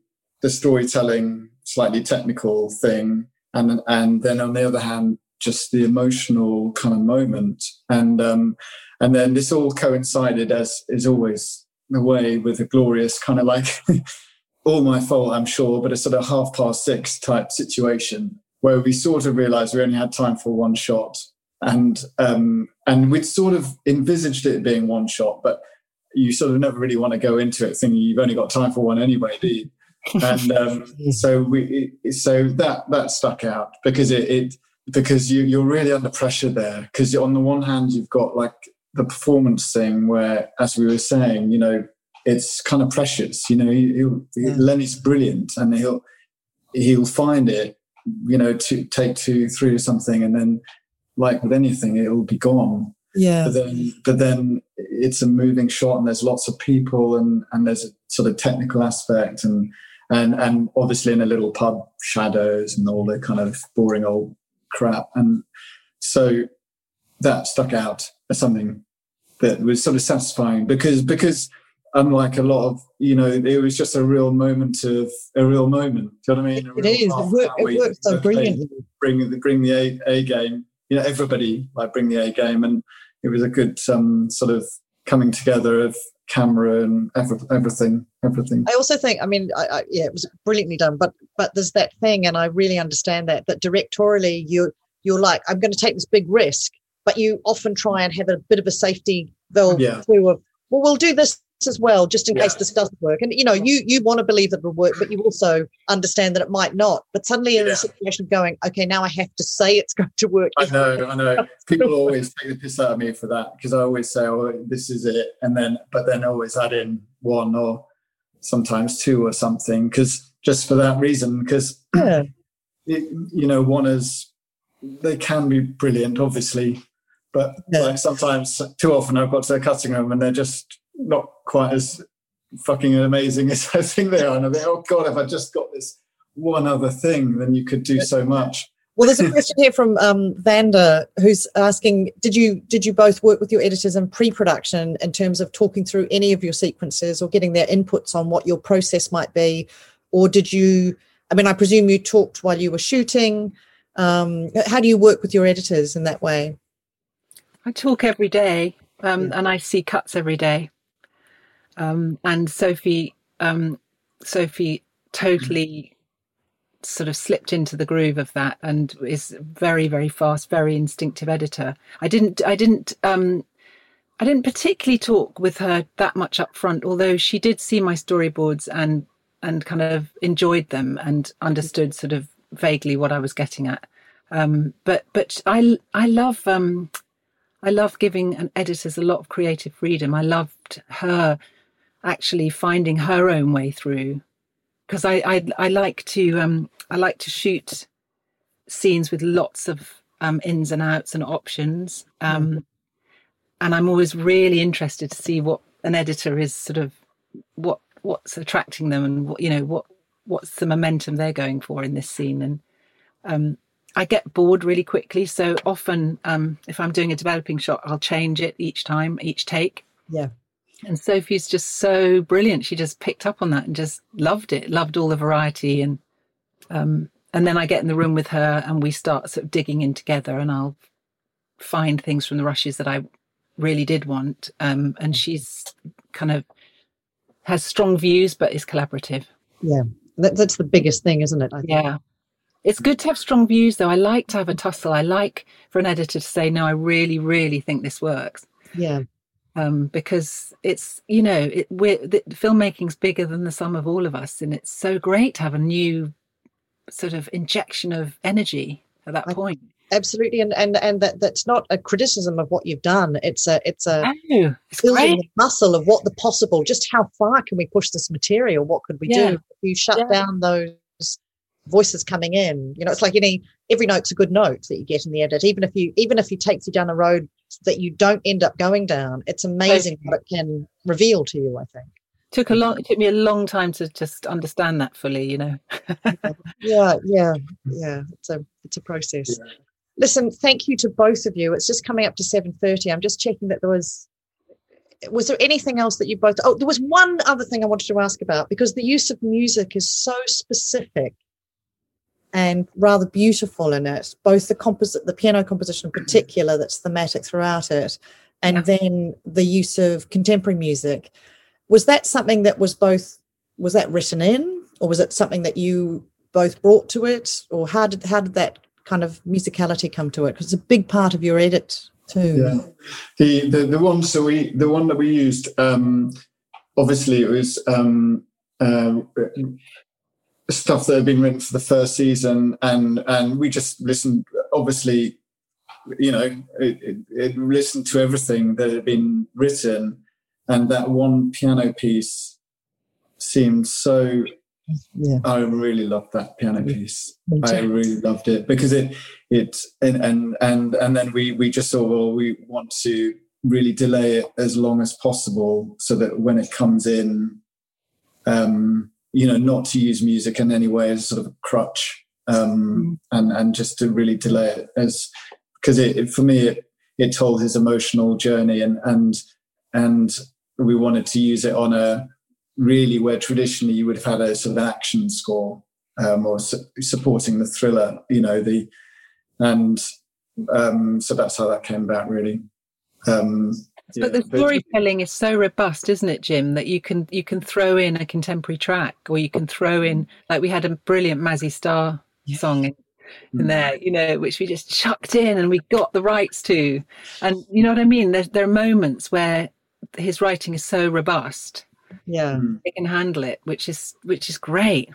the storytelling slightly technical thing and and then on the other hand just the emotional kind of moment. And um, and then this all coincided, as is always the way, with a glorious kind of like (laughs) all my fault, I'm sure, but a sort of half past six type situation where we sort of realized we only had time for one shot. And um, and we'd sort of envisaged it being one shot, but you sort of never really want to go into it thinking you've only got time for one anyway, do you? (laughs) and um, so we so that that stuck out because it, it because you, you're really under pressure there. Because on the one hand, you've got like the performance thing where, as we were saying, you know, it's kind of precious. You know, he, yeah. Lennie's brilliant, and he'll he'll find it. You know, to take two, three, or something, and then, like with anything, it'll be gone. Yeah. But then, but then it's a moving shot, and there's lots of people, and and there's a sort of technical aspect, and and and obviously in a little pub, shadows and all the kind of boring old crap, and so that stuck out as something that was sort of satisfying because because unlike a lot of you know it was just a real moment of a real moment. Do you know what i mean? It is. It, work, it works so brilliantly. bring the bring the a, a game. You know everybody like bring the a game and it was a good um, sort of coming together of camera and everything everything. I also think i mean I, I, yeah it was brilliantly done but but there's that thing and i really understand that that directorially you you're like i'm going to take this big risk but you often try and have a bit of a safety valve yeah. too of well we'll do this as well, just in yeah. case this doesn't work. And you know, you you want to believe that it'll work, but you also understand that it might not. But suddenly in yeah. a situation of going, okay, now I have to say it's going to work. I know, I know. (laughs) People always take the piss out of me for that because I always say, "Oh, this is it," and then but then always add in one or sometimes two or something because just for that reason because (clears throat) yeah. you know one is they can be brilliant, obviously. But like sometimes, too often, I've got to a cutting room and they're just not quite as fucking amazing as I think they are. And I think, oh God, if I just got this one other thing, then you could do so much. Well, there's a question here from um, Vanda who's asking: Did you did you both work with your editors in pre-production in terms of talking through any of your sequences or getting their inputs on what your process might be, or did you? I mean, I presume you talked while you were shooting. Um, how do you work with your editors in that way? I talk every day, um, yeah. and I see cuts every day. Um, and Sophie, um, Sophie totally sort of slipped into the groove of that and is very, very fast, very instinctive editor. I didn't, I didn't, um, I didn't particularly talk with her that much up front, although she did see my storyboards and and kind of enjoyed them and understood sort of vaguely what I was getting at. Um, but but I I love um, I love giving an editors a lot of creative freedom. I loved her actually finding her own way through. Because I, I, I like to um I like to shoot scenes with lots of um ins and outs and options um mm. and I'm always really interested to see what an editor is sort of what what's attracting them and what you know what what's the momentum they're going for in this scene. And um I get bored really quickly so often um if I'm doing a developing shot I'll change it each time each take. Yeah and Sophie's just so brilliant. She just picked up on that and just loved it, loved all the variety. And um, and then I get in the room with her and we start sort of digging in together and I'll find things from the rushes that I really did want. Um, and she's kind of has strong views but is collaborative. Yeah. That, that's the biggest thing, isn't it? Yeah. It's good to have strong views though. I like to have a tussle. I like for an editor to say, no, I really, really think this works. Yeah um, because it's you know it, we're the, filmmaking's bigger than the sum of all of us, and it's so great to have a new sort of injection of energy at that I, point. Absolutely, and and and that that's not a criticism of what you've done. It's a it's a oh, it's building the muscle of what the possible. Just how far can we push this material? What could we yeah. do? If you shut yeah. down those voices coming in. You know, it's like any every note's a good note that you get in the edit. Even if you even if he takes you down a road that you don't end up going down, it's amazing what it can reveal to you. I think took a long it took me a long time to just understand that fully. You know. (laughs) yeah, yeah, yeah. It's a it's a process. Yeah. Listen, thank you to both of you. It's just coming up to seven thirty. I'm just checking that there was was there anything else that you both oh there was one other thing i wanted to ask about because the use of music is so specific and rather beautiful in it, both the composite, the piano composition in particular, that's thematic throughout it, and yeah. then the use of contemporary music. Was that something that was both was that written in, or was it something that you both brought to it, or how did how did that kind of musicality come to it? Because it's a big part of your edit too. Yeah, the the the one so we the one that we used, um, obviously it was um, uh, stuff that had been written for the first season and and we just listened obviously, you know, it, it, it listened to everything that had been written, and that one piano piece seemed so. Yeah. I really loved that piano piece. I really loved it because it it and and and and then we we just saw well, we want to really delay it as long as possible so that when it comes in, um, you know, not to use music in any way as sort of a crutch, um, and and just to really delay it as because it, it for me it it told his emotional journey and and and we wanted to use it on a really where traditionally you would have had a sort of action score um, or su- supporting the thriller, you know, the and um, so that's how that came about, really. Um, yeah, but the storytelling is so robust, isn't it, Jim? That you can you can throw in a contemporary track, or you can throw in mm. like we had a brilliant Mazzy Star song in, in mm. there, you know, which we just chucked in and we got the rights to, and you know what I mean. There there are moments where his writing is so robust Yeah. Mm. they can handle it, which is which is great.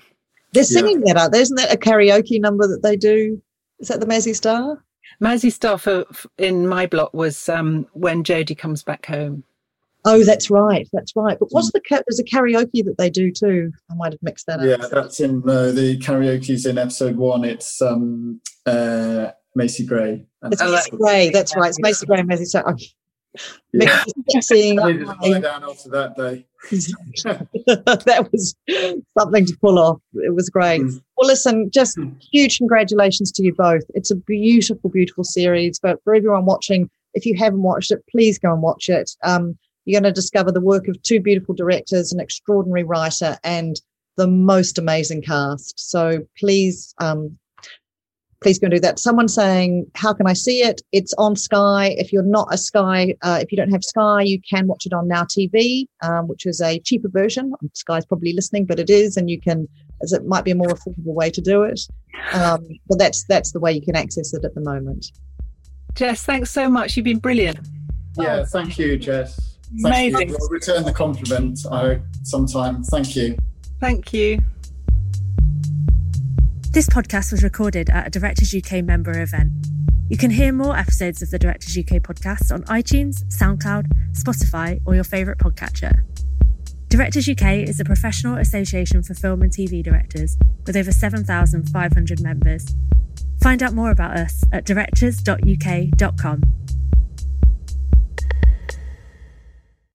They're singing that out there. Isn't that a karaoke number that they do? Is that the Mazzy Star? Mazzy Star for, for- in my block was um, when Jodie comes back home. Oh, that's right. That's right. But what's the there's a karaoke that they do too? I might have mixed that up. yeah, that's in uh, the karaoke's in episode one. It's um, uh, Macy Gray. And It's Oh, Macy that- Gray. That's right. It's Macy Gray and Mazzy Star. I'm Yeah. mixing (laughs) I needed to my- lie down after that day. (laughs) that was something to pull off. It was great. Mm. Well, listen, just Mm. huge congratulations to you both. It's a beautiful, beautiful series. But for everyone watching, if you haven't watched it, please go and watch it. Um, you're going to discover the work of two beautiful directors, an extraordinary writer, and the most amazing cast. So please, um, please go and do that. Someone saying, "How can I see it?" It's on Sky. If you're not a Sky, uh, if you don't have Sky, you can watch it on Now TV, um, which is a cheaper version. Sky's probably listening, but it is, and you can, as it might be a more affordable way to do it. Um, but that's that's the way you can access it at the moment. Jess, thanks so much. You've been brilliant. Yeah, thank you, Jess. Thank Amazing. You. I'll return the compliment. I hope sometime. Thank you. Thank you. This podcast was recorded at a Directors UK member event. You can hear more episodes of the Directors UK podcast on iTunes, SoundCloud, Spotify, or your favourite podcatcher. Directors UK is a professional association for film and TV directors with over 7,500 members. Find out more about us at directors.uk.com.